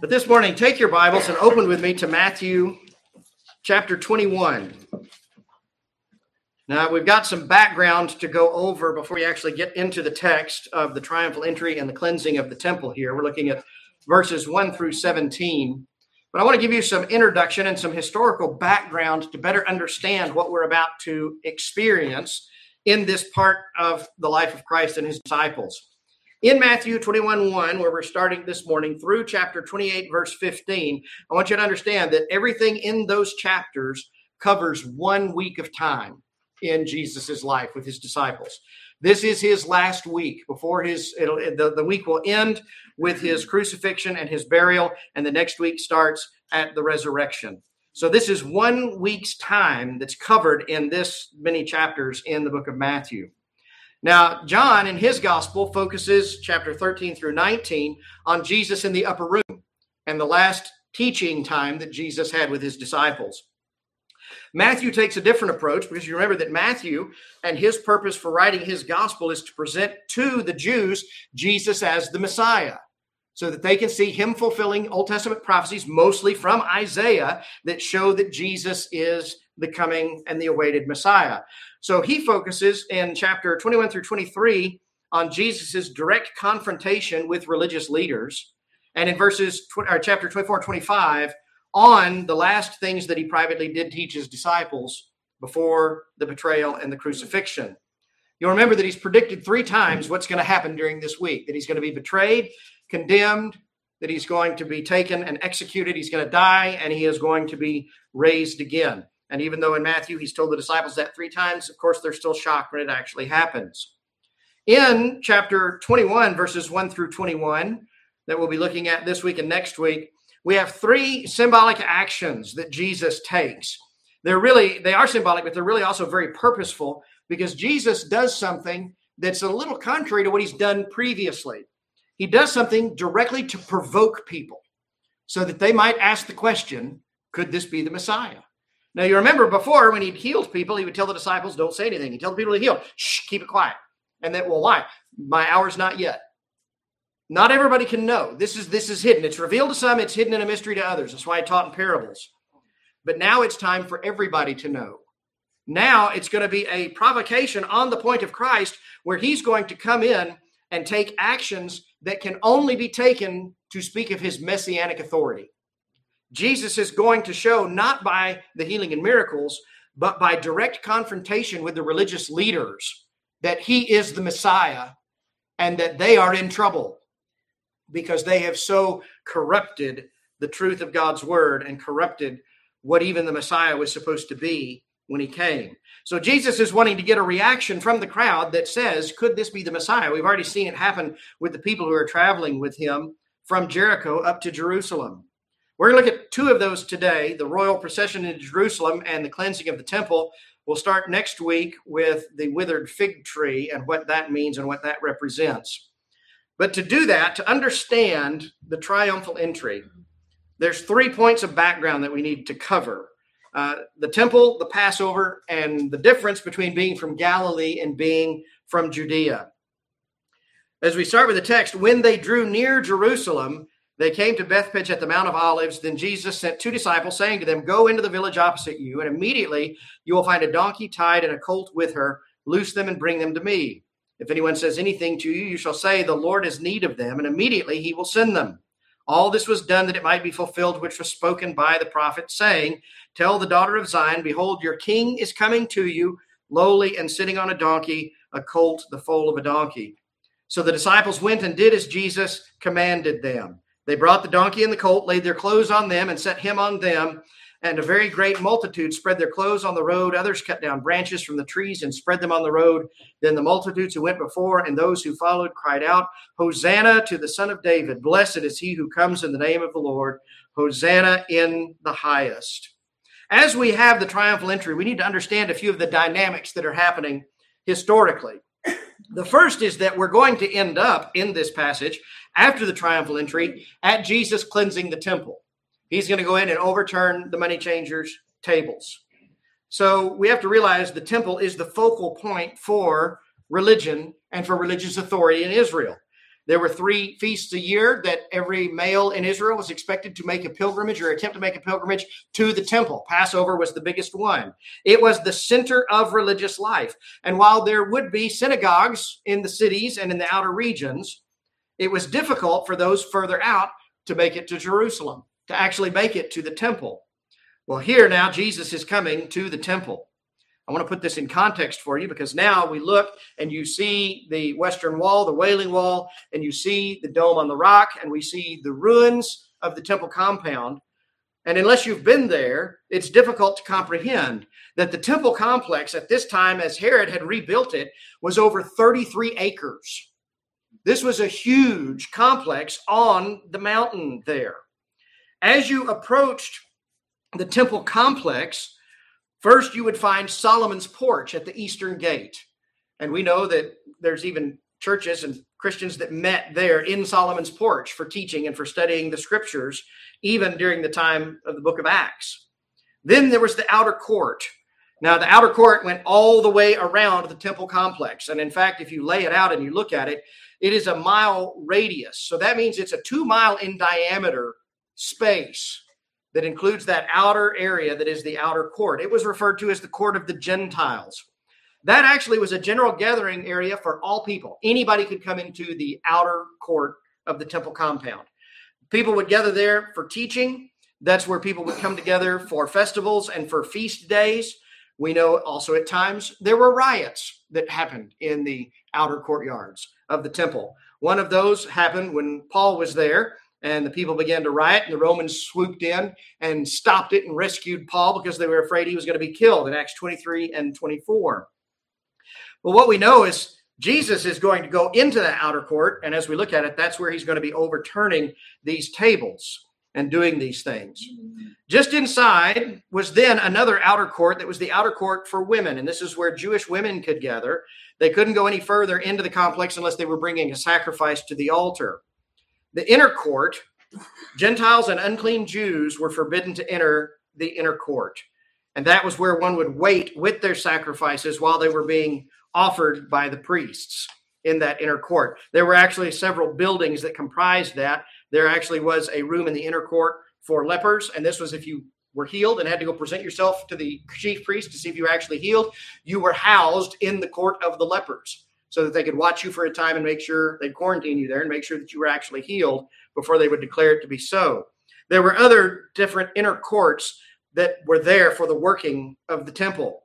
But this morning, take your Bibles and open with me to Matthew chapter 21. Now, we've got some background to go over before we actually get into the text of the triumphal entry and the cleansing of the temple here. We're looking at verses 1 through 17. But I want to give you some introduction and some historical background to better understand what we're about to experience in this part of the life of Christ and his disciples in Matthew 21 1, where we're starting this morning, through chapter 28, verse 15, I want you to understand that everything in those chapters covers one week of time in Jesus' life with his disciples. This is his last week before his, the, the week will end with his crucifixion and his burial, and the next week starts at the resurrection. So this is one week's time that's covered in this many chapters in the book of Matthew. Now, John in his gospel focuses chapter 13 through 19 on Jesus in the upper room and the last teaching time that Jesus had with his disciples. Matthew takes a different approach because you remember that Matthew and his purpose for writing his gospel is to present to the Jews Jesus as the Messiah so that they can see him fulfilling Old Testament prophecies, mostly from Isaiah, that show that Jesus is the coming and the awaited Messiah. So he focuses in chapter 21 through 23 on Jesus' direct confrontation with religious leaders. And in verses, or chapter 24 and 25, on the last things that he privately did teach his disciples before the betrayal and the crucifixion. You'll remember that he's predicted three times what's going to happen during this week that he's going to be betrayed, condemned, that he's going to be taken and executed, he's going to die, and he is going to be raised again. And even though in Matthew he's told the disciples that three times, of course, they're still shocked when it actually happens. In chapter 21, verses 1 through 21, that we'll be looking at this week and next week, we have three symbolic actions that Jesus takes. They're really, they are symbolic, but they're really also very purposeful because Jesus does something that's a little contrary to what he's done previously. He does something directly to provoke people so that they might ask the question could this be the Messiah? Now, you remember before when he healed people, he would tell the disciples, don't say anything. He tell the people to heal, shh, keep it quiet. And that, well, why? My hour's not yet. Not everybody can know. This is this is hidden. It's revealed to some, it's hidden in a mystery to others. That's why I taught in parables. But now it's time for everybody to know. Now it's going to be a provocation on the point of Christ where he's going to come in and take actions that can only be taken to speak of his messianic authority. Jesus is going to show not by the healing and miracles, but by direct confrontation with the religious leaders that he is the Messiah and that they are in trouble because they have so corrupted the truth of God's word and corrupted what even the Messiah was supposed to be when he came. So Jesus is wanting to get a reaction from the crowd that says, Could this be the Messiah? We've already seen it happen with the people who are traveling with him from Jericho up to Jerusalem. We're going to look at two of those today the royal procession into Jerusalem and the cleansing of the temple. We'll start next week with the withered fig tree and what that means and what that represents. But to do that, to understand the triumphal entry, there's three points of background that we need to cover uh, the temple, the Passover, and the difference between being from Galilee and being from Judea. As we start with the text, when they drew near Jerusalem, they came to Bethphage at the Mount of Olives. Then Jesus sent two disciples, saying to them, Go into the village opposite you, and immediately you will find a donkey tied and a colt with her. Loose them and bring them to me. If anyone says anything to you, you shall say, The Lord has need of them, and immediately he will send them. All this was done that it might be fulfilled, which was spoken by the prophet, saying, Tell the daughter of Zion, Behold, your king is coming to you, lowly and sitting on a donkey, a colt, the foal of a donkey. So the disciples went and did as Jesus commanded them. They brought the donkey and the colt, laid their clothes on them, and set him on them. And a very great multitude spread their clothes on the road. Others cut down branches from the trees and spread them on the road. Then the multitudes who went before and those who followed cried out, Hosanna to the Son of David. Blessed is he who comes in the name of the Lord. Hosanna in the highest. As we have the triumphal entry, we need to understand a few of the dynamics that are happening historically. The first is that we're going to end up in this passage after the triumphal entry at Jesus cleansing the temple. He's going to go in and overturn the money changers' tables. So we have to realize the temple is the focal point for religion and for religious authority in Israel. There were three feasts a year that every male in Israel was expected to make a pilgrimage or attempt to make a pilgrimage to the temple. Passover was the biggest one. It was the center of religious life. And while there would be synagogues in the cities and in the outer regions, it was difficult for those further out to make it to Jerusalem, to actually make it to the temple. Well, here now, Jesus is coming to the temple. I want to put this in context for you because now we look and you see the Western Wall, the Wailing Wall, and you see the Dome on the Rock, and we see the ruins of the temple compound. And unless you've been there, it's difficult to comprehend that the temple complex at this time, as Herod had rebuilt it, was over 33 acres. This was a huge complex on the mountain there. As you approached the temple complex, First, you would find Solomon's porch at the eastern gate. And we know that there's even churches and Christians that met there in Solomon's porch for teaching and for studying the scriptures, even during the time of the book of Acts. Then there was the outer court. Now, the outer court went all the way around the temple complex. And in fact, if you lay it out and you look at it, it is a mile radius. So that means it's a two mile in diameter space that includes that outer area that is the outer court. It was referred to as the court of the Gentiles. That actually was a general gathering area for all people. Anybody could come into the outer court of the temple compound. People would gather there for teaching. That's where people would come together for festivals and for feast days. We know also at times there were riots that happened in the outer courtyards of the temple. One of those happened when Paul was there and the people began to riot and the romans swooped in and stopped it and rescued paul because they were afraid he was going to be killed in acts 23 and 24 but what we know is jesus is going to go into the outer court and as we look at it that's where he's going to be overturning these tables and doing these things. Just inside was then another outer court that was the outer court for women and this is where jewish women could gather. They couldn't go any further into the complex unless they were bringing a sacrifice to the altar the inner court, Gentiles and unclean Jews were forbidden to enter the inner court. And that was where one would wait with their sacrifices while they were being offered by the priests in that inner court. There were actually several buildings that comprised that. There actually was a room in the inner court for lepers, and this was if you were healed and had to go present yourself to the chief priest to see if you were actually healed, you were housed in the court of the lepers so that they could watch you for a time and make sure they'd quarantine you there and make sure that you were actually healed before they would declare it to be so. There were other different inner courts that were there for the working of the temple.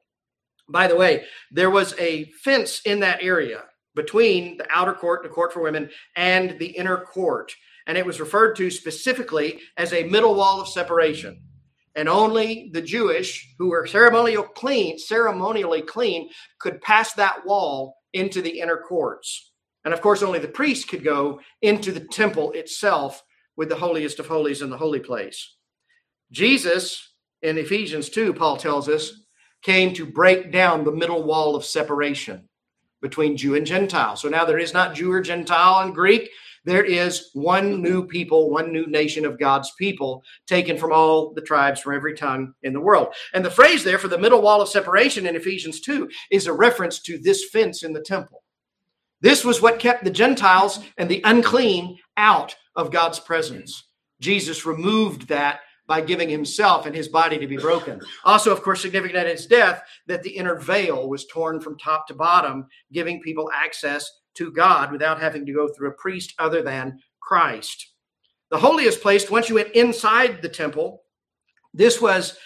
By the way, there was a fence in that area between the outer court, the court for women, and the inner court. And it was referred to specifically as a middle wall of separation. And only the Jewish who were ceremonially clean, ceremonially clean, could pass that wall into the inner courts. And of course, only the priest could go into the temple itself with the holiest of holies in the holy place. Jesus, in Ephesians 2, Paul tells us, came to break down the middle wall of separation between Jew and Gentile. So now there is not Jew or Gentile in Greek. There is one new people, one new nation of God's people, taken from all the tribes from every tongue in the world. And the phrase there for the middle wall of separation in Ephesians 2 is a reference to this fence in the temple. This was what kept the Gentiles and the unclean out of God's presence. Jesus removed that by giving himself and his body to be broken. Also, of course, significant at his death that the inner veil was torn from top to bottom, giving people access to God without having to go through a priest other than Christ. The holiest place, once you went inside the temple, this was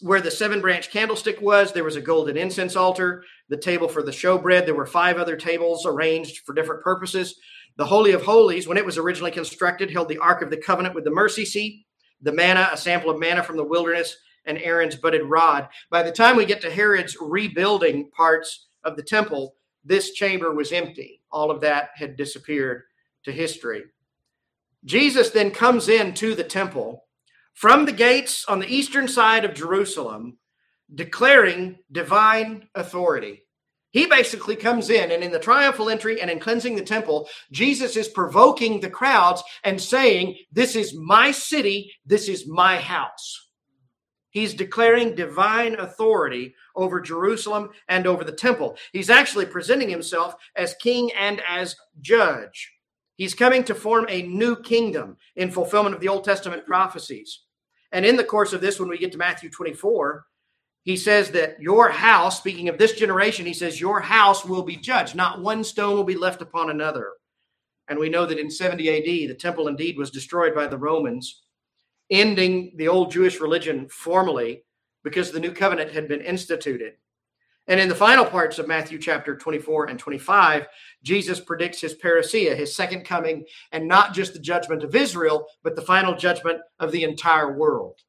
where the seven branch candlestick was. There was a golden incense altar, the table for the showbread. There were five other tables arranged for different purposes. The Holy of Holies, when it was originally constructed, held the Ark of the Covenant with the mercy seat, the manna, a sample of manna from the wilderness, and Aaron's budded rod. By the time we get to Herod's rebuilding parts of the temple, this chamber was empty. All of that had disappeared to history. Jesus then comes into the temple from the gates on the eastern side of Jerusalem, declaring divine authority. He basically comes in, and in the triumphal entry and in cleansing the temple, Jesus is provoking the crowds and saying, This is my city, this is my house. He's declaring divine authority over Jerusalem and over the temple. He's actually presenting himself as king and as judge. He's coming to form a new kingdom in fulfillment of the Old Testament prophecies. And in the course of this, when we get to Matthew 24, he says that your house, speaking of this generation, he says, Your house will be judged. Not one stone will be left upon another. And we know that in 70 AD, the temple indeed was destroyed by the Romans, ending the old Jewish religion formally because the new covenant had been instituted. And in the final parts of Matthew chapter 24 and 25, Jesus predicts his parousia, his second coming, and not just the judgment of Israel, but the final judgment of the entire world.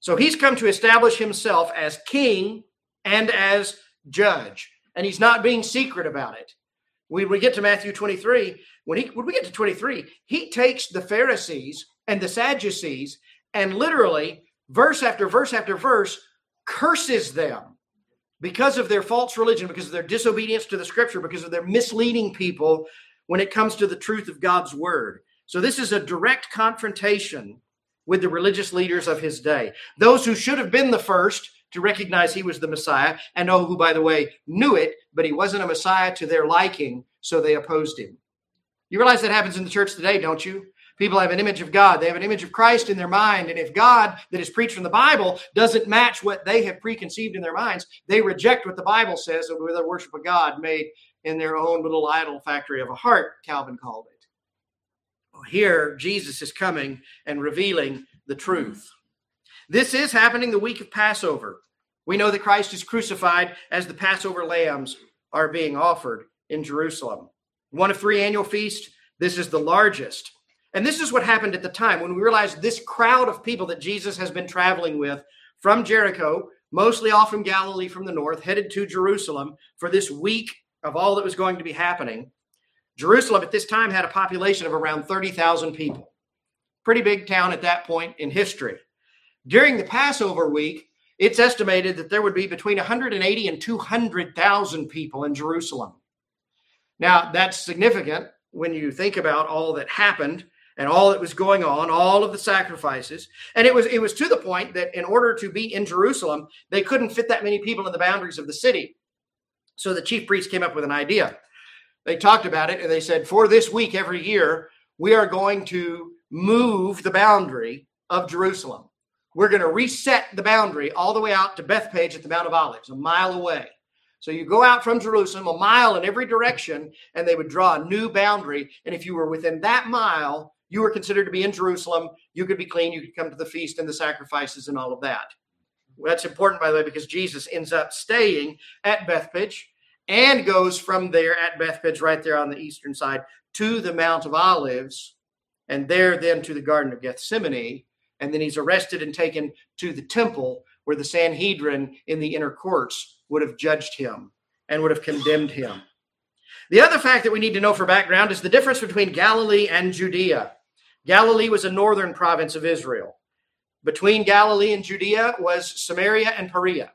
So he's come to establish himself as king and as judge. And he's not being secret about it. When we get to Matthew 23, when, he, when we get to 23, he takes the Pharisees and the Sadducees and literally, verse after verse after verse, curses them because of their false religion, because of their disobedience to the scripture, because of their misleading people when it comes to the truth of God's word. So, this is a direct confrontation with the religious leaders of his day. Those who should have been the first to recognize he was the Messiah, and oh, who, by the way, knew it, but he wasn't a Messiah to their liking, so they opposed him. You realize that happens in the church today, don't you? People have an image of God. They have an image of Christ in their mind. And if God that is preached from the Bible doesn't match what they have preconceived in their minds, they reject what the Bible says with their worship of God made in their own little idol factory of a heart, Calvin called it. Well, here, Jesus is coming and revealing the truth. This is happening the week of Passover. We know that Christ is crucified as the Passover lambs are being offered in Jerusalem. One of three annual feasts. This is the largest. And this is what happened at the time when we realized this crowd of people that Jesus has been traveling with from Jericho, mostly all from Galilee from the north, headed to Jerusalem for this week of all that was going to be happening. Jerusalem at this time had a population of around 30,000 people. Pretty big town at that point in history. During the Passover week, it's estimated that there would be between 180 and 200,000 people in Jerusalem. Now, that's significant when you think about all that happened and all that was going on, all of the sacrifices. And it was it was to the point that in order to be in Jerusalem, they couldn't fit that many people in the boundaries of the city. So the chief priests came up with an idea. They talked about it and they said, for this week every year, we are going to move the boundary of Jerusalem. We're going to reset the boundary all the way out to Bethphage at the Mount of Olives, a mile away. So you go out from Jerusalem a mile in every direction, and they would draw a new boundary. And if you were within that mile, you were considered to be in Jerusalem. You could be clean. You could come to the feast and the sacrifices and all of that. That's important, by the way, because Jesus ends up staying at Bethphage and goes from there at Bethphage, right there on the eastern side, to the Mount of Olives, and there then to the Garden of Gethsemane. And then he's arrested and taken to the temple where the Sanhedrin in the inner courts would have judged him and would have condemned him. The other fact that we need to know for background is the difference between Galilee and Judea. Galilee was a northern province of Israel. Between Galilee and Judea was Samaria and Perea.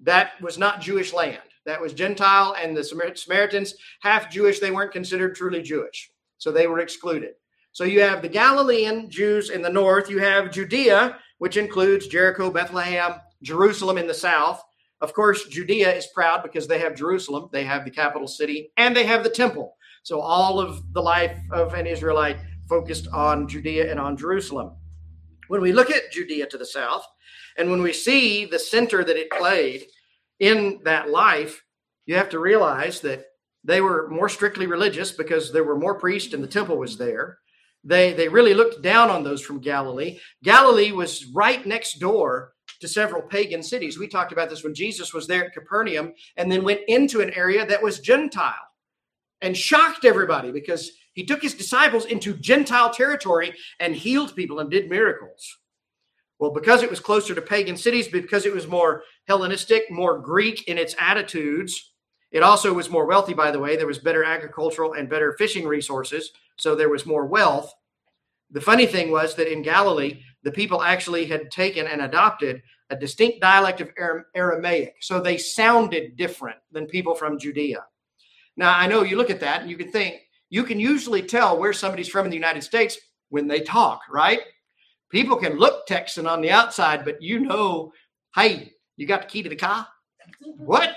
That was not Jewish land. That was Gentile, and the Samaritans, half Jewish, they weren't considered truly Jewish. So they were excluded. So you have the Galilean Jews in the north, you have Judea, which includes Jericho, Bethlehem, Jerusalem in the south. Of course, Judea is proud because they have Jerusalem, they have the capital city, and they have the temple. So all of the life of an Israelite focused on Judea and on Jerusalem. When we look at Judea to the south, and when we see the center that it played in that life, you have to realize that they were more strictly religious because there were more priests and the temple was there. They, they really looked down on those from Galilee. Galilee was right next door to several pagan cities. We talked about this when Jesus was there at Capernaum and then went into an area that was Gentile and shocked everybody because he took his disciples into Gentile territory and healed people and did miracles. Well, because it was closer to pagan cities, because it was more Hellenistic, more Greek in its attitudes, it also was more wealthy, by the way. There was better agricultural and better fishing resources, so there was more wealth. The funny thing was that in Galilee, the people actually had taken and adopted a distinct dialect of Aramaic. So they sounded different than people from Judea. Now, I know you look at that and you can think, you can usually tell where somebody's from in the United States when they talk, right? People can look Texan on the outside, but you know, hey, you got the key to the car? What?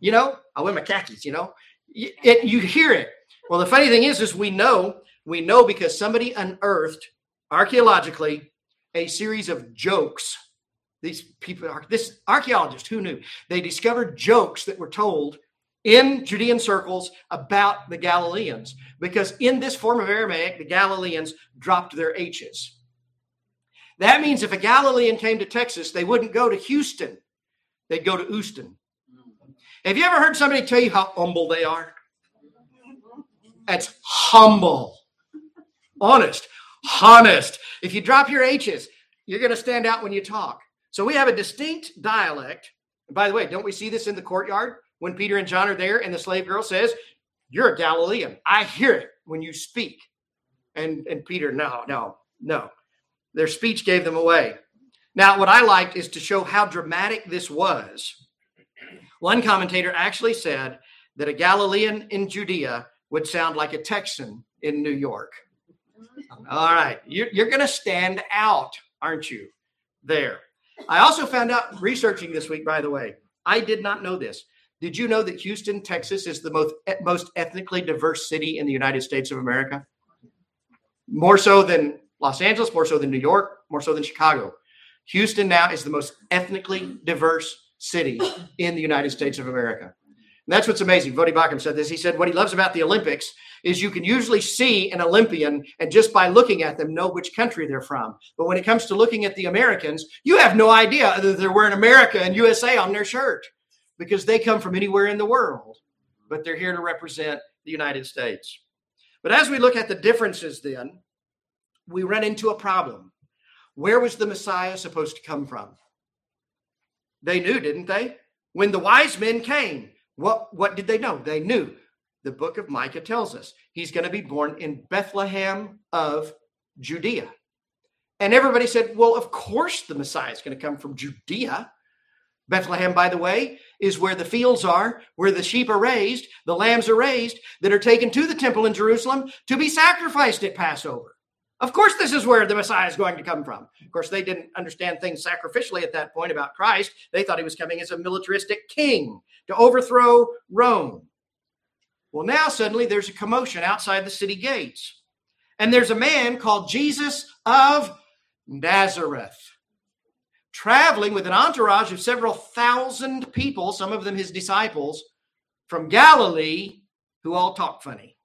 You know, I wear my khakis, you know? It, you hear it. Well, the funny thing is, is we know We know because somebody unearthed archaeologically a series of jokes. These people this archaeologist who knew they discovered jokes that were told in Judean circles about the Galileans because in this form of Aramaic, the Galileans dropped their H's. That means if a Galilean came to Texas, they wouldn't go to Houston, they'd go to Houston. Have you ever heard somebody tell you how humble they are? That's humble. Honest. Honest. If you drop your H's, you're going to stand out when you talk. So we have a distinct dialect. And by the way, don't we see this in the courtyard when Peter and John are there and the slave girl says, You're a Galilean. I hear it when you speak. And, and Peter, no, no, no. Their speech gave them away. Now, what I liked is to show how dramatic this was. One commentator actually said that a Galilean in Judea would sound like a Texan in New York. Mm-hmm. All right, you're, you're going to stand out, aren't you? There. I also found out researching this week, by the way, I did not know this. Did you know that Houston, Texas is the most, most ethnically diverse city in the United States of America? More so than Los Angeles, more so than New York, more so than Chicago. Houston now is the most ethnically diverse city in the United States of America. And that's what's amazing. Voddie Baucham said this. He said, What he loves about the Olympics is you can usually see an Olympian and just by looking at them know which country they're from. But when it comes to looking at the Americans, you have no idea that they're wearing America and USA on their shirt because they come from anywhere in the world, but they're here to represent the United States. But as we look at the differences, then, we run into a problem. Where was the Messiah supposed to come from? They knew, didn't they? When the wise men came, what, what did they know? They knew. The book of Micah tells us he's going to be born in Bethlehem of Judea. And everybody said, well, of course the Messiah is going to come from Judea. Bethlehem, by the way, is where the fields are, where the sheep are raised, the lambs are raised, that are taken to the temple in Jerusalem to be sacrificed at Passover. Of course, this is where the Messiah is going to come from. Of course, they didn't understand things sacrificially at that point about Christ. They thought he was coming as a militaristic king to overthrow Rome. Well, now suddenly there's a commotion outside the city gates. And there's a man called Jesus of Nazareth traveling with an entourage of several thousand people, some of them his disciples, from Galilee who all talk funny.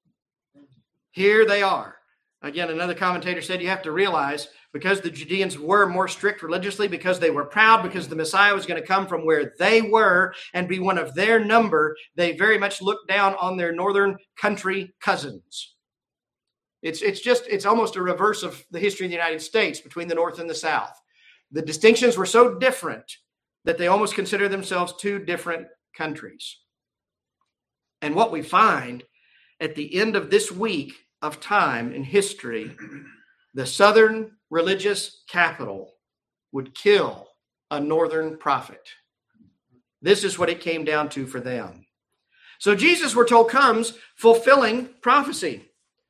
Here they are Again, another commentator said you have to realize because the Judeans were more strict religiously, because they were proud, because the Messiah was going to come from where they were and be one of their number, they very much looked down on their northern country cousins. It's, it's just, it's almost a reverse of the history of the United States between the North and the South. The distinctions were so different that they almost consider themselves two different countries. And what we find at the end of this week of time in history, the southern religious capital would kill a northern prophet. This is what it came down to for them. So Jesus, we're told, comes fulfilling prophecy.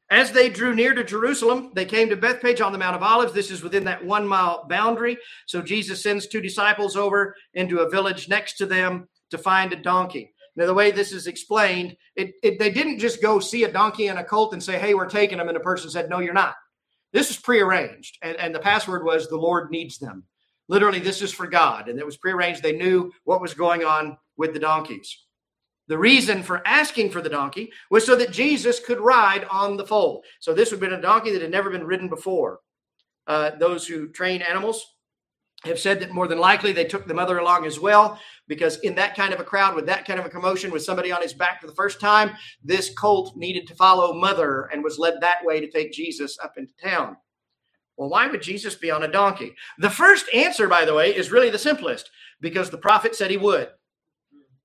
As they drew near to Jerusalem, they came to Bethphage on the Mount of Olives. This is within that one mile boundary. So Jesus sends two disciples over into a village next to them to find a donkey. Now, the way this is explained, it, it, they didn't just go see a donkey and a colt and say, hey, we're taking them. And the person said, no, you're not. This is prearranged. And, and the password was, the Lord needs them. Literally, this is for God. And it was prearranged. They knew what was going on with the donkeys. The reason for asking for the donkey was so that Jesus could ride on the foal. So this would have been a donkey that had never been ridden before. Uh, those who train animals have said that more than likely they took the mother along as well, because in that kind of a crowd, with that kind of a commotion, with somebody on his back for the first time, this colt needed to follow mother and was led that way to take Jesus up into town. Well, why would Jesus be on a donkey? The first answer, by the way, is really the simplest because the prophet said he would.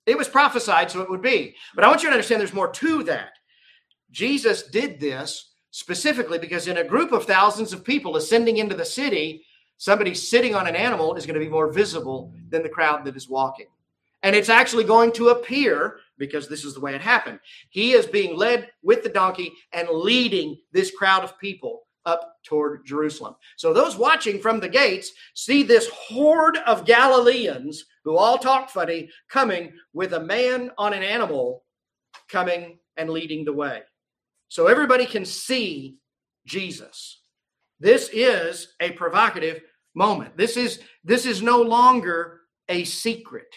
It was prophesied, so it would be. But I want you to understand there's more to that. Jesus did this specifically because in a group of thousands of people ascending into the city, somebody sitting on an animal is going to be more visible than the crowd that is walking. And it's actually going to appear because this is the way it happened. He is being led with the donkey and leading this crowd of people up toward Jerusalem. So those watching from the gates see this horde of Galileans who all talk funny coming with a man on an animal coming and leading the way. So everybody can see Jesus. This is a provocative moment. This is this is no longer a secret.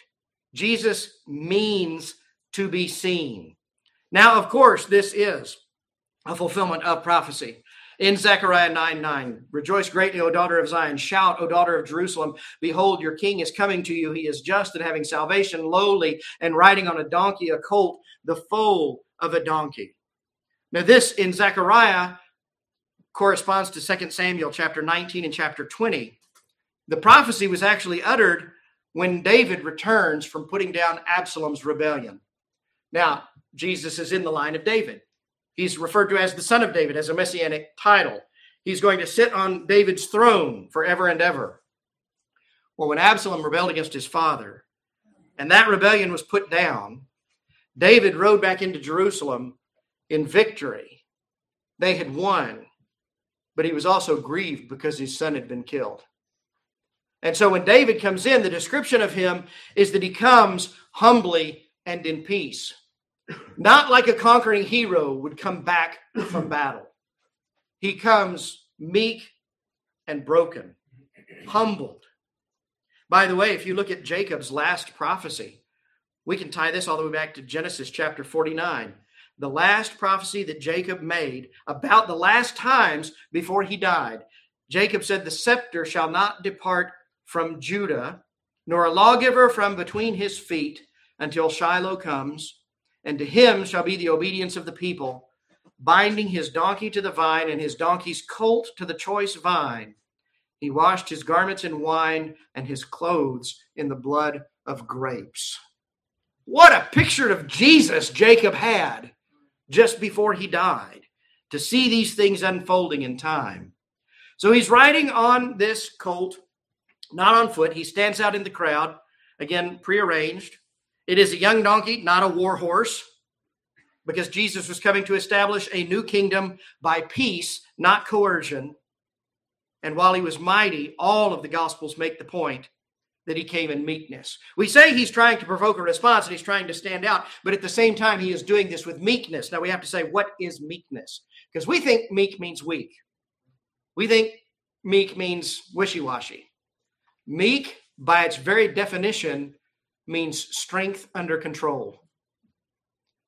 Jesus means to be seen. Now, of course, this is a fulfillment of prophecy. In Zechariah 9 9, rejoice greatly, O daughter of Zion. Shout, O daughter of Jerusalem. Behold, your king is coming to you. He is just and having salvation, lowly, and riding on a donkey, a colt, the foal of a donkey. Now, this in Zechariah corresponds to 2 Samuel chapter 19 and chapter 20. The prophecy was actually uttered when David returns from putting down Absalom's rebellion. Now, Jesus is in the line of David. He's referred to as the son of David, as a messianic title. He's going to sit on David's throne forever and ever. Well, when Absalom rebelled against his father, and that rebellion was put down, David rode back into Jerusalem in victory. They had won, but he was also grieved because his son had been killed. And so when David comes in, the description of him is that he comes humbly and in peace. Not like a conquering hero would come back from battle. He comes meek and broken, humbled. By the way, if you look at Jacob's last prophecy, we can tie this all the way back to Genesis chapter 49. The last prophecy that Jacob made about the last times before he died. Jacob said, The scepter shall not depart from Judah, nor a lawgiver from between his feet until Shiloh comes, and to him shall be the obedience of the people, binding his donkey to the vine and his donkey's colt to the choice vine. He washed his garments in wine and his clothes in the blood of grapes. What a picture of Jesus Jacob had just before he died to see these things unfolding in time. So he's riding on this colt not on foot. He stands out in the crowd, again, prearranged. It is a young donkey, not a war horse, because Jesus was coming to establish a new kingdom by peace, not coercion. And while he was mighty, all of the gospels make the point that he came in meekness. We say he's trying to provoke a response and he's trying to stand out, but at the same time, he is doing this with meekness. Now we have to say, what is meekness? Because we think meek means weak. We think meek means wishy washy. Meek, by its very definition, means strength under control.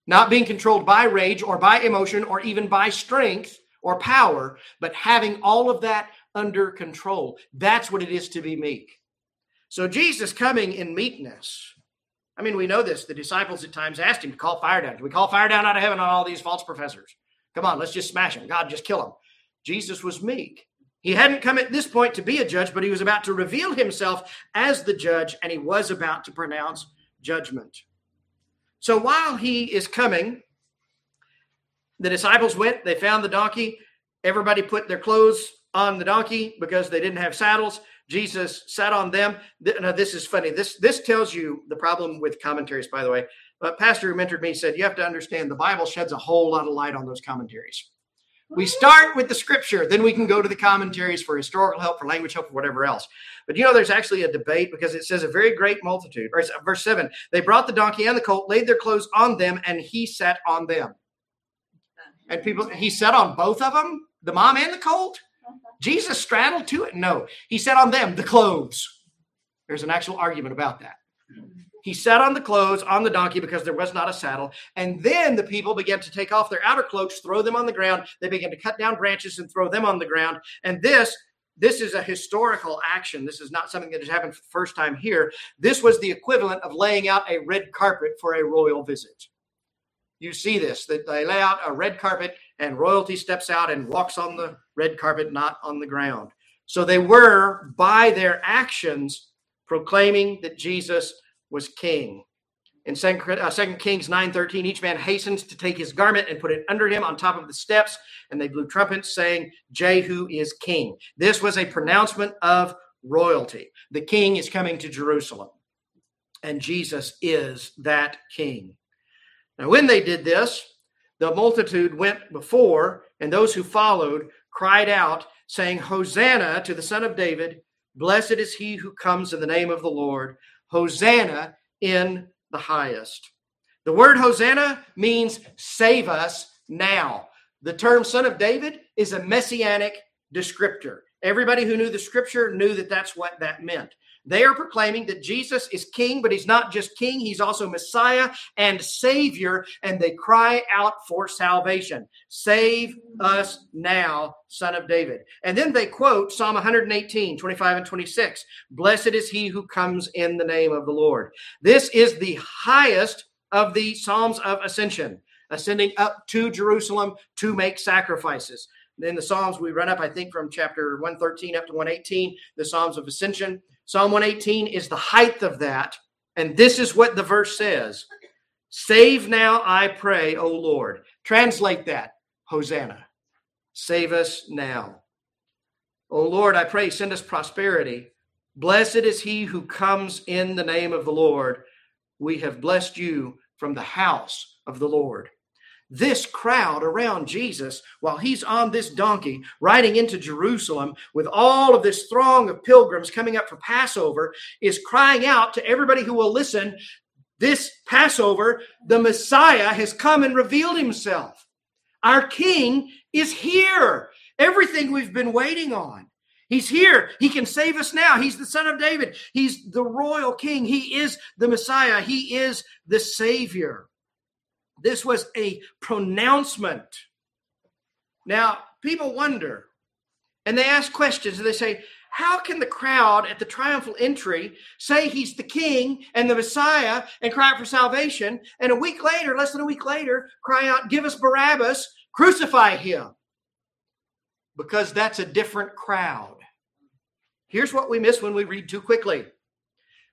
Not being controlled by rage or by emotion or even by strength or power, but having all of that under control. That's what it is to be meek. So Jesus coming in meekness. I mean, we know this. The disciples at times asked him to call fire down. Can we call fire down out of heaven on all these false professors? Come on, let's just smash them. God, just kill them. Jesus was meek. He hadn't come at this point to be a judge, but he was about to reveal himself as the judge, and he was about to pronounce judgment. So while he is coming, the disciples went, they found the donkey. Everybody put their clothes on the donkey because they didn't have saddles. Jesus sat on them. Now, this is funny. This this tells you the problem with commentaries, by the way. But pastor who mentored me said you have to understand the Bible sheds a whole lot of light on those commentaries. We start with the scripture, then we can go to the commentaries for historical help, for language help, for whatever else. But you know, there's actually a debate because it says a very great multitude. Or uh, verse seven, they brought the donkey and the colt, laid their clothes on them, and he sat on them. And people, he sat on both of them, the mom and the colt. Jesus straddled to it. No, he sat on them, the clothes. There's an actual argument about that. He sat on the clothes on the donkey because there was not a saddle. And then the people began to take off their outer cloaks, throw them on the ground. They began to cut down branches and throw them on the ground. And this this is a historical action. This is not something that has happened for the first time here. This was the equivalent of laying out a red carpet for a royal visit. You see this, that they lay out a red carpet and royalty steps out and walks on the red carpet, not on the ground. So they were, by their actions, proclaiming that Jesus was king. In 2 uh, Kings 9:13, each man hastens to take his garment and put it under him on top of the steps, and they blew trumpets, saying, Jehu is king. This was a pronouncement of royalty. The king is coming to Jerusalem, and Jesus is that king. Now, when they did this, the multitude went before, and those who followed cried out, saying, Hosanna to the Son of David! Blessed is he who comes in the name of the Lord. Hosanna in the highest. The word Hosanna means save us now. The term son of David is a messianic descriptor. Everybody who knew the scripture knew that that's what that meant. They are proclaiming that Jesus is king, but he's not just king, he's also Messiah and Savior, and they cry out for salvation. Save us now, Son of David. And then they quote Psalm 118, 25 and 26 Blessed is he who comes in the name of the Lord. This is the highest of the Psalms of Ascension, ascending up to Jerusalem to make sacrifices. In the Psalms, we run up, I think, from chapter 113 up to 118, the Psalms of Ascension. Psalm 118 is the height of that. And this is what the verse says Save now, I pray, O Lord. Translate that Hosanna. Save us now. O Lord, I pray, send us prosperity. Blessed is he who comes in the name of the Lord. We have blessed you from the house of the Lord this crowd around Jesus while he's on this donkey riding into Jerusalem with all of this throng of pilgrims coming up for Passover is crying out to everybody who will listen this Passover, the Messiah has come and revealed himself. Our King is here. Everything we've been waiting on. He's here. He can save us now. He's the son of David. He's the royal king. He is the Messiah. He is the Savior. This was a pronouncement. Now, people wonder and they ask questions and they say, how can the crowd at the triumphal entry say he's the king and the Messiah and cry out for salvation? And a week later, less than a week later, cry out, Give us Barabbas, crucify him. Because that's a different crowd. Here's what we miss when we read too quickly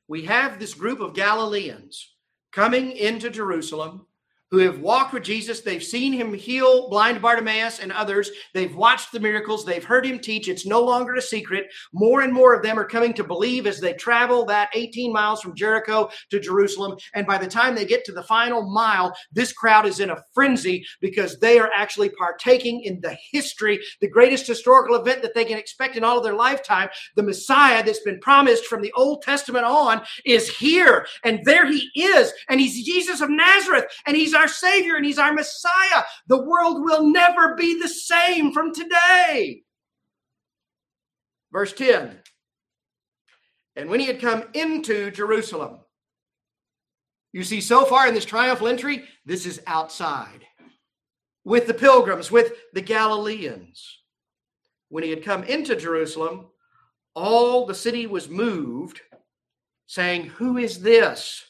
we have this group of Galileans coming into Jerusalem who have walked with Jesus. They've seen him heal blind Bartimaeus and others. They've watched the miracles. They've heard him teach. It's no longer a secret. More and more of them are coming to believe as they travel that 18 miles from Jericho to Jerusalem. And by the time they get to the final mile, this crowd is in a frenzy because they are actually partaking in the history, the greatest historical event that they can expect in all of their lifetime. The Messiah that's been promised from the Old Testament on is here. And there he is. And he's Jesus of Nazareth. And he's our Savior and He's our Messiah. The world will never be the same from today. Verse 10 And when he had come into Jerusalem, you see, so far in this triumphal entry, this is outside with the pilgrims, with the Galileans. When he had come into Jerusalem, all the city was moved, saying, Who is this?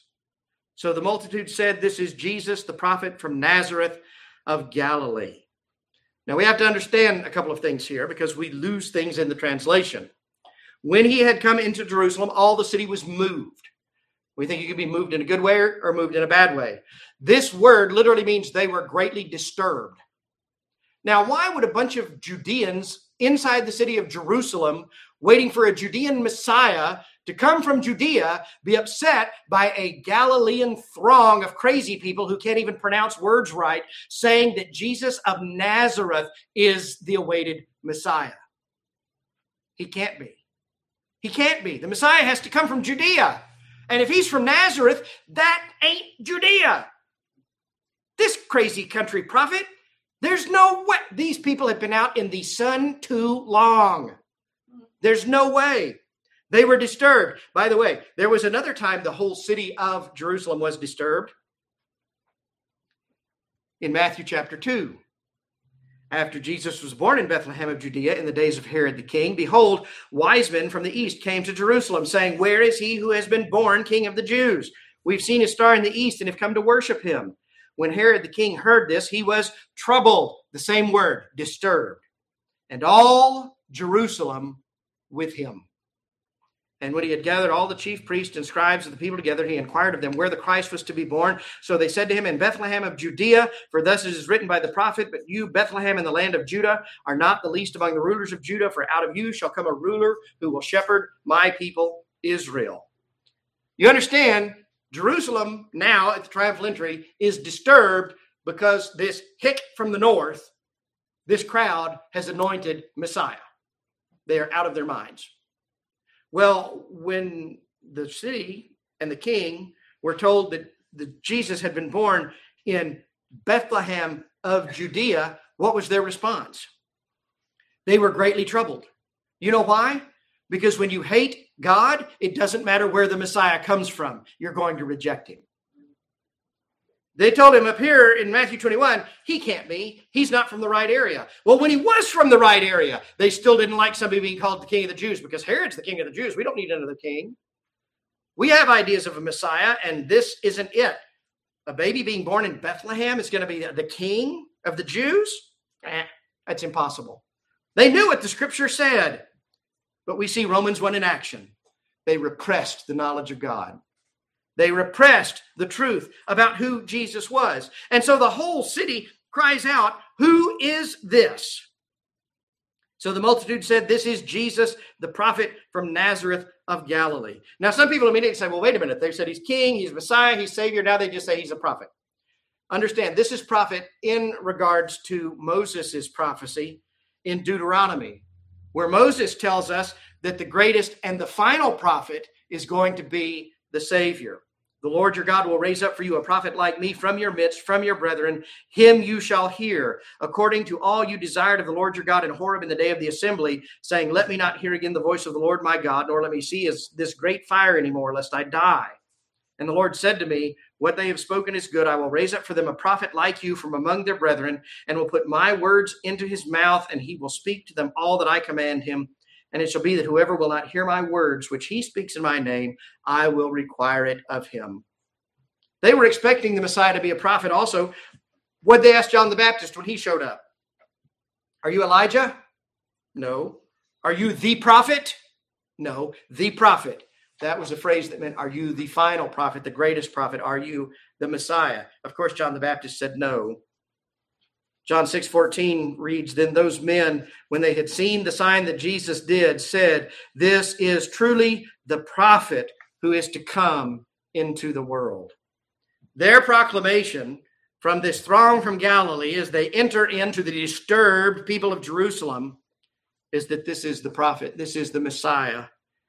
So the multitude said, This is Jesus, the prophet from Nazareth of Galilee. Now we have to understand a couple of things here because we lose things in the translation. When he had come into Jerusalem, all the city was moved. We think it could be moved in a good way or moved in a bad way. This word literally means they were greatly disturbed. Now, why would a bunch of Judeans inside the city of Jerusalem, waiting for a Judean Messiah to come from Judea, be upset by a Galilean throng of crazy people who can't even pronounce words right, saying that Jesus of Nazareth is the awaited Messiah. He can't be. He can't be. The Messiah has to come from Judea. And if he's from Nazareth, that ain't Judea. This crazy country prophet, there's no way. These people have been out in the sun too long. There's no way. They were disturbed. By the way, there was another time the whole city of Jerusalem was disturbed in Matthew chapter 2. After Jesus was born in Bethlehem of Judea in the days of Herod the king, behold, wise men from the east came to Jerusalem, saying, Where is he who has been born king of the Jews? We've seen his star in the east and have come to worship him. When Herod the king heard this, he was troubled, the same word, disturbed, and all Jerusalem with him. And when he had gathered all the chief priests and scribes of the people together, he inquired of them where the Christ was to be born. So they said to him, In Bethlehem of Judea, for thus it is written by the prophet, But you, Bethlehem, in the land of Judah, are not the least among the rulers of Judah, for out of you shall come a ruler who will shepherd my people Israel. You understand, Jerusalem now at the triumphal entry is disturbed because this hick from the north, this crowd has anointed Messiah. They are out of their minds. Well, when the city and the king were told that the Jesus had been born in Bethlehem of Judea, what was their response? They were greatly troubled. You know why? Because when you hate God, it doesn't matter where the Messiah comes from, you're going to reject him. They told him up here in Matthew 21, he can't be. He's not from the right area. Well, when he was from the right area, they still didn't like somebody being called the king of the Jews because Herod's the king of the Jews. We don't need another king. We have ideas of a Messiah, and this isn't it. A baby being born in Bethlehem is going to be the king of the Jews? Eh, that's impossible. They knew what the scripture said, but we see Romans 1 in action. They repressed the knowledge of God. They repressed the truth about who Jesus was. And so the whole city cries out, Who is this? So the multitude said, This is Jesus, the prophet from Nazareth of Galilee. Now, some people immediately say, Well, wait a minute. They said he's king, he's Messiah, he's Savior. Now they just say he's a prophet. Understand, this is prophet in regards to Moses' prophecy in Deuteronomy, where Moses tells us that the greatest and the final prophet is going to be the Savior. The Lord your God will raise up for you a prophet like me from your midst, from your brethren. Him you shall hear, according to all you desired of the Lord your God in Horeb in the day of the assembly, saying, Let me not hear again the voice of the Lord my God, nor let me see this great fire anymore, lest I die. And the Lord said to me, What they have spoken is good. I will raise up for them a prophet like you from among their brethren, and will put my words into his mouth, and he will speak to them all that I command him. And it shall be that whoever will not hear my words, which he speaks in my name, I will require it of him. They were expecting the Messiah to be a prophet also. What they asked John the Baptist when he showed up? Are you Elijah? No. Are you the prophet? No, the prophet. That was a phrase that meant, Are you the final prophet, the greatest prophet? Are you the Messiah? Of course, John the Baptist said no. John 6 14 reads, Then those men, when they had seen the sign that Jesus did, said, This is truly the prophet who is to come into the world. Their proclamation from this throng from Galilee as they enter into the disturbed people of Jerusalem is that this is the prophet, this is the Messiah,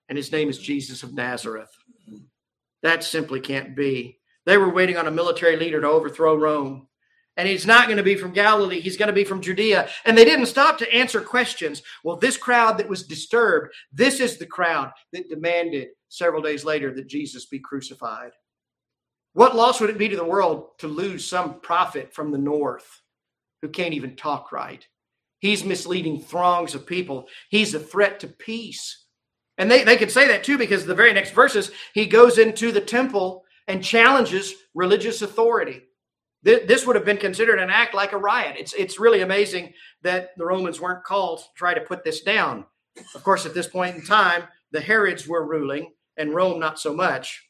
and his name is Jesus of Nazareth. That simply can't be. They were waiting on a military leader to overthrow Rome. And he's not going to be from Galilee. He's going to be from Judea. And they didn't stop to answer questions. Well, this crowd that was disturbed, this is the crowd that demanded several days later that Jesus be crucified. What loss would it be to the world to lose some prophet from the north who can't even talk right? He's misleading throngs of people. He's a threat to peace. And they, they could say that too because the very next verses, he goes into the temple and challenges religious authority. This would have been considered an act like a riot. It's, it's really amazing that the Romans weren't called to try to put this down. Of course, at this point in time, the Herods were ruling and Rome not so much.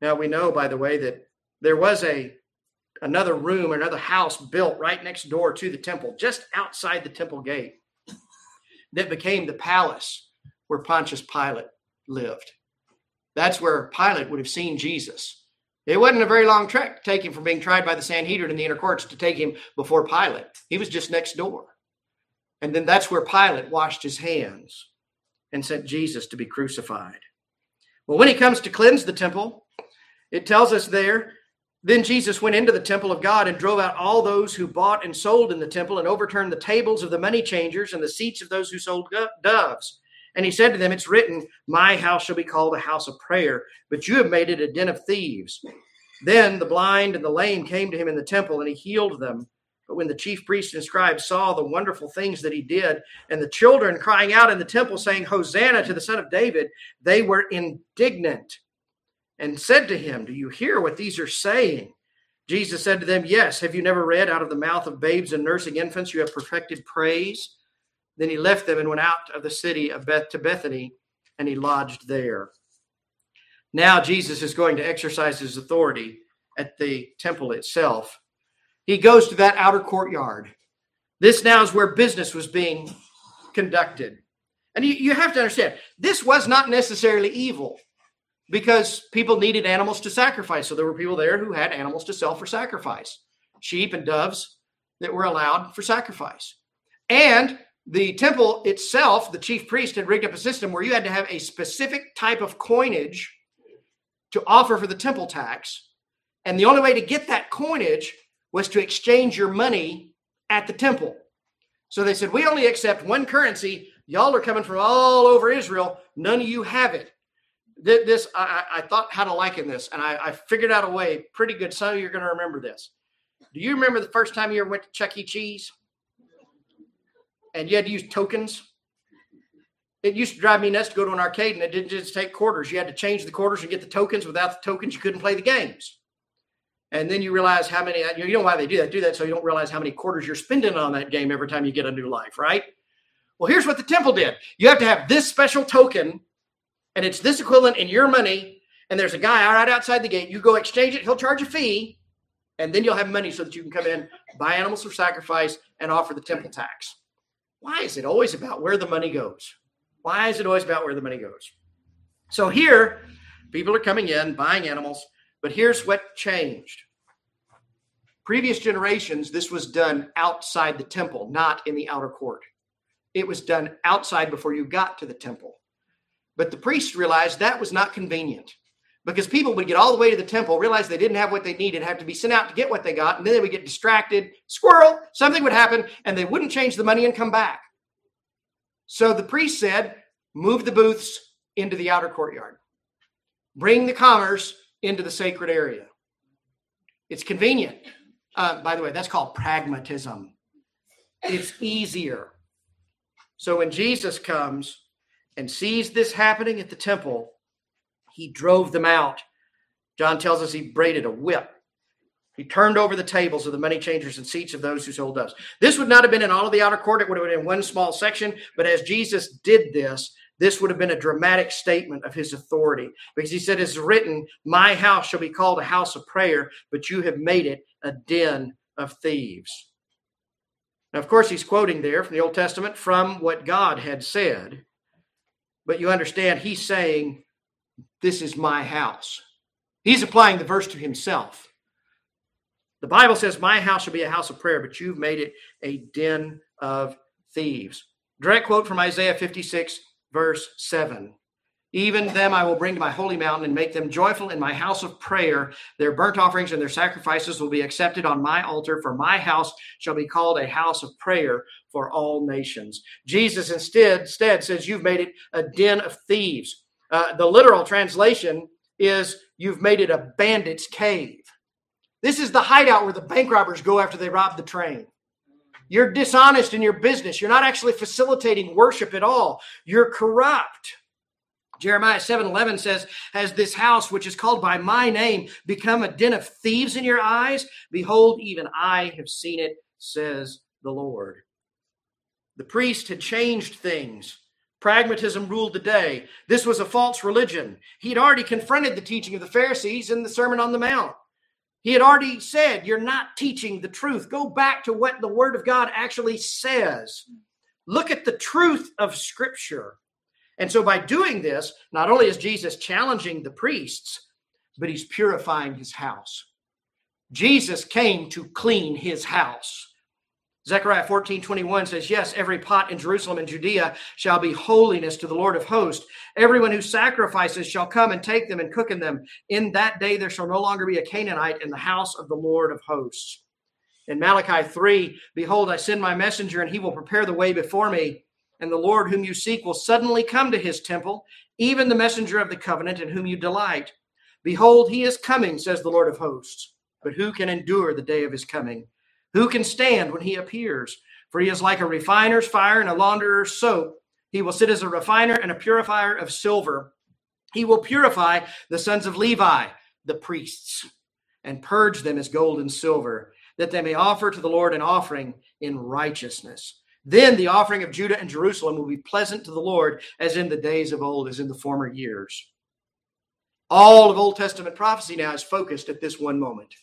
Now we know, by the way, that there was a another room, another house built right next door to the temple, just outside the temple gate, that became the palace where Pontius Pilate lived. That's where Pilate would have seen Jesus. It wasn't a very long trek to take him from being tried by the Sanhedrin in the inner courts to take him before Pilate. He was just next door. And then that's where Pilate washed his hands and sent Jesus to be crucified. Well, when he comes to cleanse the temple, it tells us there then Jesus went into the temple of God and drove out all those who bought and sold in the temple and overturned the tables of the money changers and the seats of those who sold doves. And he said to them, It's written, My house shall be called a house of prayer, but you have made it a den of thieves. Then the blind and the lame came to him in the temple, and he healed them. But when the chief priests and scribes saw the wonderful things that he did, and the children crying out in the temple, saying, Hosanna to the Son of David, they were indignant and said to him, Do you hear what these are saying? Jesus said to them, Yes. Have you never read, Out of the mouth of babes and nursing infants, you have perfected praise? Then he left them and went out of the city of Beth to Bethany, and he lodged there. Now Jesus is going to exercise his authority at the temple itself. He goes to that outer courtyard. This now is where business was being conducted. And you, you have to understand, this was not necessarily evil because people needed animals to sacrifice. So there were people there who had animals to sell for sacrifice sheep and doves that were allowed for sacrifice. And the temple itself, the chief priest had rigged up a system where you had to have a specific type of coinage to offer for the temple tax. And the only way to get that coinage was to exchange your money at the temple. So they said, We only accept one currency. Y'all are coming from all over Israel. None of you have it. This, I, I thought how to liken this, and I, I figured out a way pretty good. Some of you are going to remember this. Do you remember the first time you ever went to Chuck E. Cheese? And you had to use tokens? It used to drive me nuts to go to an arcade and it didn't just take quarters. You had to change the quarters and get the tokens. Without the tokens, you couldn't play the games. And then you realize how many, you know why they do that. Do that so you don't realize how many quarters you're spending on that game every time you get a new life, right? Well, here's what the temple did you have to have this special token, and it's this equivalent in your money. And there's a guy right outside the gate. You go exchange it, he'll charge a fee, and then you'll have money so that you can come in, buy animals for sacrifice, and offer the temple tax. Why is it always about where the money goes? Why is it always about where the money goes? So here, people are coming in, buying animals, but here's what changed. Previous generations, this was done outside the temple, not in the outer court. It was done outside before you got to the temple. But the priests realized that was not convenient because people would get all the way to the temple, realize they didn't have what they needed, have to be sent out to get what they got, and then they would get distracted, squirrel, something would happen, and they wouldn't change the money and come back. So the priest said, move the booths into the outer courtyard, bring the commerce into the sacred area. It's convenient. Uh, by the way, that's called pragmatism. It's easier. So when Jesus comes and sees this happening at the temple, he drove them out. John tells us he braided a whip. He turned over the tables of the money changers and seats of those who sold doves. This would not have been in all of the outer court. It would have been in one small section. But as Jesus did this, this would have been a dramatic statement of his authority because he said, It's written, My house shall be called a house of prayer, but you have made it a den of thieves. Now, of course, he's quoting there from the Old Testament from what God had said. But you understand, he's saying, This is my house. He's applying the verse to himself. The Bible says, My house shall be a house of prayer, but you've made it a den of thieves. Direct quote from Isaiah 56, verse 7. Even them I will bring to my holy mountain and make them joyful in my house of prayer. Their burnt offerings and their sacrifices will be accepted on my altar, for my house shall be called a house of prayer for all nations. Jesus instead, instead says, You've made it a den of thieves. Uh, the literal translation is, You've made it a bandit's cave. This is the hideout where the bank robbers go after they rob the train. You're dishonest in your business. You're not actually facilitating worship at all. You're corrupt. Jeremiah 7 11 says, Has this house, which is called by my name, become a den of thieves in your eyes? Behold, even I have seen it, says the Lord. The priest had changed things. Pragmatism ruled the day. This was a false religion. He had already confronted the teaching of the Pharisees in the Sermon on the Mount. He had already said, You're not teaching the truth. Go back to what the Word of God actually says. Look at the truth of Scripture. And so, by doing this, not only is Jesus challenging the priests, but he's purifying his house. Jesus came to clean his house. Zechariah 14, 21 says, Yes, every pot in Jerusalem and Judea shall be holiness to the Lord of hosts. Everyone who sacrifices shall come and take them and cook in them. In that day there shall no longer be a Canaanite in the house of the Lord of hosts. In Malachi 3, Behold, I send my messenger, and he will prepare the way before me. And the Lord whom you seek will suddenly come to his temple, even the messenger of the covenant in whom you delight. Behold, he is coming, says the Lord of hosts. But who can endure the day of his coming? Who can stand when he appears? For he is like a refiner's fire and a launderer's soap. He will sit as a refiner and a purifier of silver. He will purify the sons of Levi, the priests, and purge them as gold and silver, that they may offer to the Lord an offering in righteousness. Then the offering of Judah and Jerusalem will be pleasant to the Lord, as in the days of old, as in the former years. All of Old Testament prophecy now is focused at this one moment.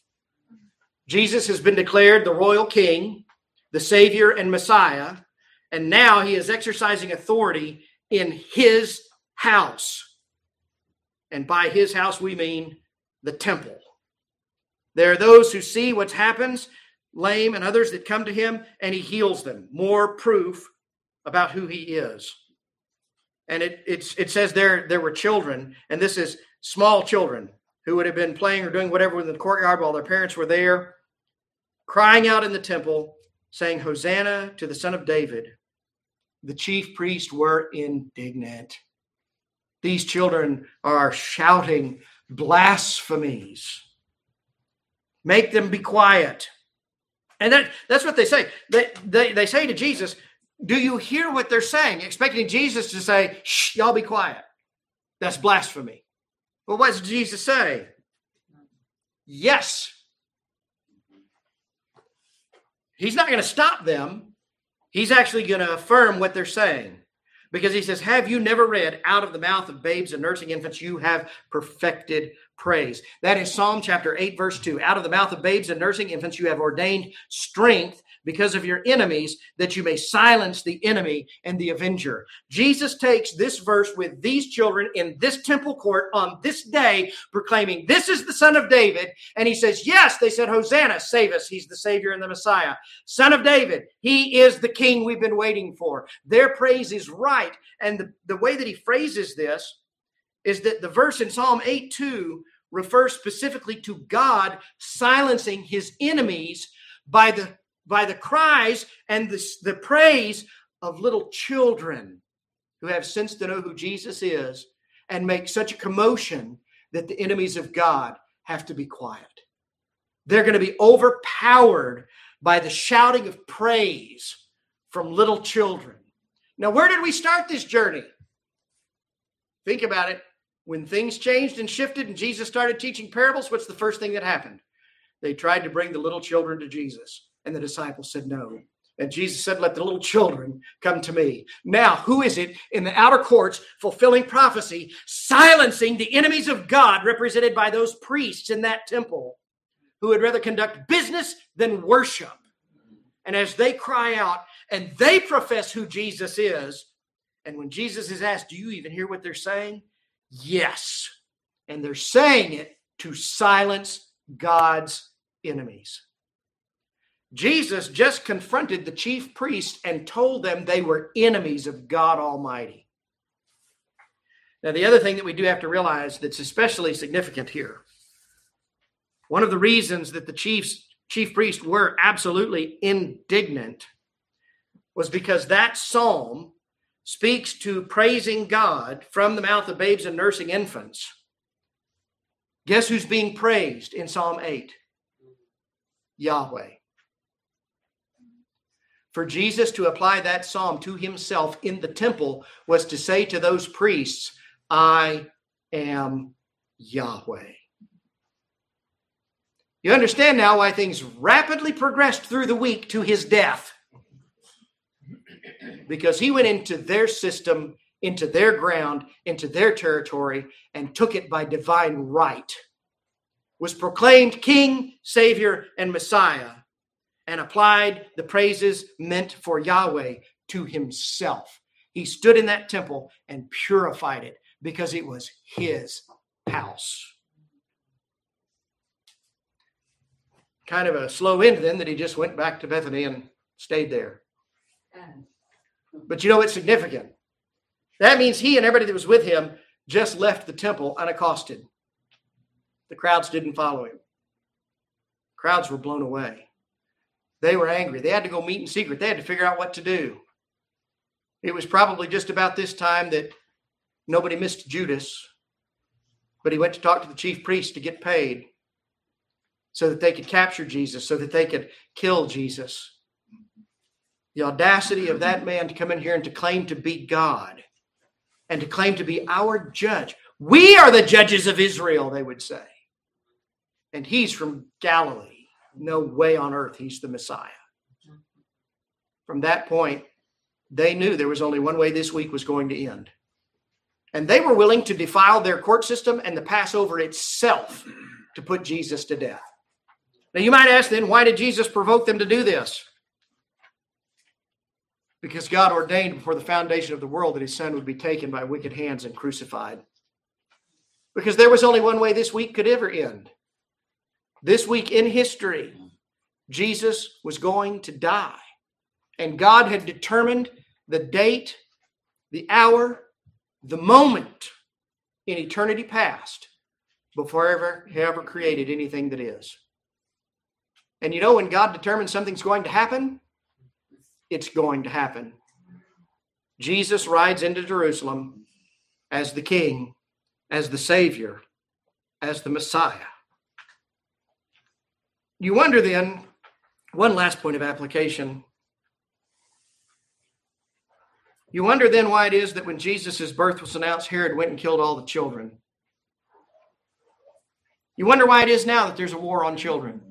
Jesus has been declared the royal king, the savior and messiah, and now he is exercising authority in his house. And by his house, we mean the temple. There are those who see what happens, lame and others that come to him, and he heals them. More proof about who he is. And it, it says there, there were children, and this is small children who would have been playing or doing whatever in the courtyard while their parents were there crying out in the temple, saying, Hosanna to the Son of David, the chief priests were indignant. These children are shouting blasphemies. Make them be quiet. And that, that's what they say. They, they, they say to Jesus, Do you hear what they're saying? Expecting Jesus to say, Shh, y'all be quiet. That's blasphemy. Well, what does Jesus say? Yes. He's not going to stop them. He's actually going to affirm what they're saying because he says, Have you never read, out of the mouth of babes and nursing infants, you have perfected praise? That is Psalm chapter 8, verse 2. Out of the mouth of babes and nursing infants, you have ordained strength because of your enemies, that you may silence the enemy and the avenger. Jesus takes this verse with these children in this temple court on this day, proclaiming, This is the Son of David. And he says, Yes, they said, Hosanna, save us. He's the Savior and the Messiah. Son of David, he is the King we've been waiting for. Their praise is right. And the, the way that he phrases this is that the verse in Psalm 8 2 refers specifically to God silencing his enemies by the by the cries and the, the praise of little children who have sense to know who Jesus is and make such a commotion that the enemies of God have to be quiet. They're going to be overpowered by the shouting of praise from little children. Now, where did we start this journey? Think about it. When things changed and shifted and Jesus started teaching parables, what's the first thing that happened? They tried to bring the little children to Jesus. And the disciples said, No. And Jesus said, Let the little children come to me. Now, who is it in the outer courts fulfilling prophecy, silencing the enemies of God, represented by those priests in that temple who would rather conduct business than worship? And as they cry out and they profess who Jesus is, and when Jesus is asked, Do you even hear what they're saying? Yes. And they're saying it to silence God's enemies. Jesus just confronted the chief priests and told them they were enemies of God Almighty. Now, the other thing that we do have to realize that's especially significant here one of the reasons that the chiefs, chief priests were absolutely indignant was because that psalm speaks to praising God from the mouth of babes and nursing infants. Guess who's being praised in Psalm 8? Yahweh for Jesus to apply that psalm to himself in the temple was to say to those priests, I am Yahweh. You understand now why things rapidly progressed through the week to his death. Because he went into their system, into their ground, into their territory, and took it by divine right. Was proclaimed King, Savior, and Messiah and applied the praises meant for Yahweh to himself. He stood in that temple and purified it because it was his house. Kind of a slow end then that he just went back to Bethany and stayed there. But you know what's significant? That means he and everybody that was with him just left the temple unaccosted. The crowds didn't follow him. Crowds were blown away. They were angry. They had to go meet in secret. They had to figure out what to do. It was probably just about this time that nobody missed Judas, but he went to talk to the chief priest to get paid so that they could capture Jesus, so that they could kill Jesus. The audacity of that man to come in here and to claim to be God and to claim to be our judge. We are the judges of Israel, they would say. And he's from Galilee no way on earth he's the Messiah. From that point, they knew there was only one way this week was going to end. And they were willing to defile their court system and the Passover itself to put Jesus to death. Now, you might ask then, why did Jesus provoke them to do this? Because God ordained before the foundation of the world that his son would be taken by wicked hands and crucified. Because there was only one way this week could ever end this week in history, Jesus was going to die. And God had determined the date, the hour, the moment in eternity past before ever he ever created anything that is. And you know, when God determines something's going to happen, it's going to happen. Jesus rides into Jerusalem as the king, as the savior, as the Messiah. You wonder then, one last point of application. You wonder then why it is that when Jesus' birth was announced, Herod went and killed all the children. You wonder why it is now that there's a war on children.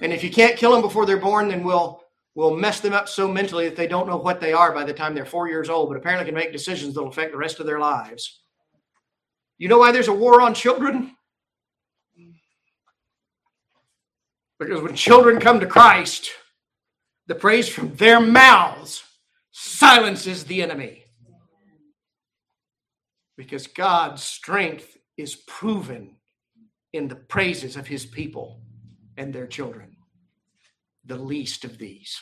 And if you can't kill them before they're born, then we'll we'll mess them up so mentally that they don't know what they are by the time they're four years old, but apparently can make decisions that'll affect the rest of their lives. You know why there's a war on children? Because when children come to Christ, the praise from their mouths silences the enemy. Because God's strength is proven in the praises of his people and their children, the least of these.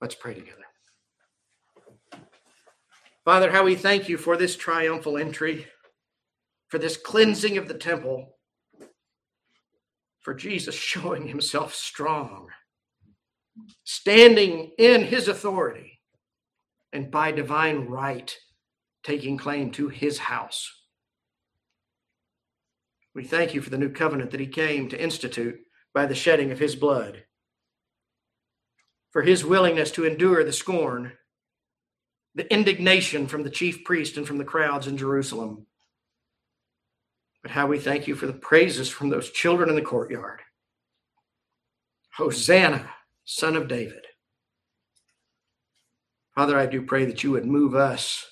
Let's pray together. Father, how we thank you for this triumphal entry, for this cleansing of the temple, for Jesus showing himself strong, standing in his authority, and by divine right taking claim to his house. We thank you for the new covenant that he came to institute by the shedding of his blood, for his willingness to endure the scorn, the indignation from the chief priest and from the crowds in Jerusalem. But how we thank you for the praises from those children in the courtyard. Hosanna, son of David. Father, I do pray that you would move us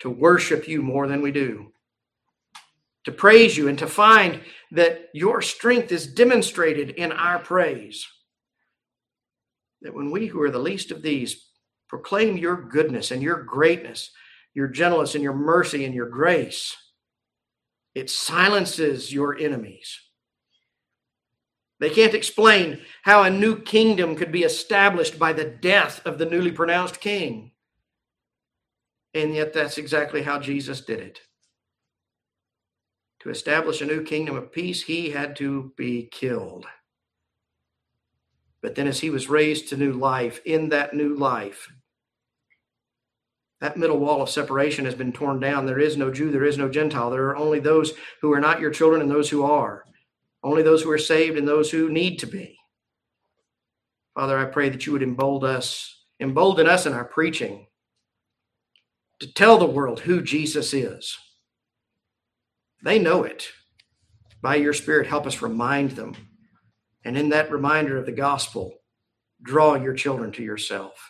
to worship you more than we do to praise you and to find that your strength is demonstrated in our praise. That when we who are the least of these proclaim your goodness and your greatness, your gentleness and your mercy and your grace, it silences your enemies. They can't explain how a new kingdom could be established by the death of the newly pronounced king. And yet, that's exactly how Jesus did it. To establish a new kingdom of peace, he had to be killed. But then, as he was raised to new life, in that new life, that middle wall of separation has been torn down. There is no Jew, there is no Gentile. There are only those who are not your children and those who are, only those who are saved and those who need to be. Father, I pray that you would embolden us, embolden us in our preaching to tell the world who Jesus is they know it. By your Spirit, help us remind them. And in that reminder of the gospel, draw your children to yourself.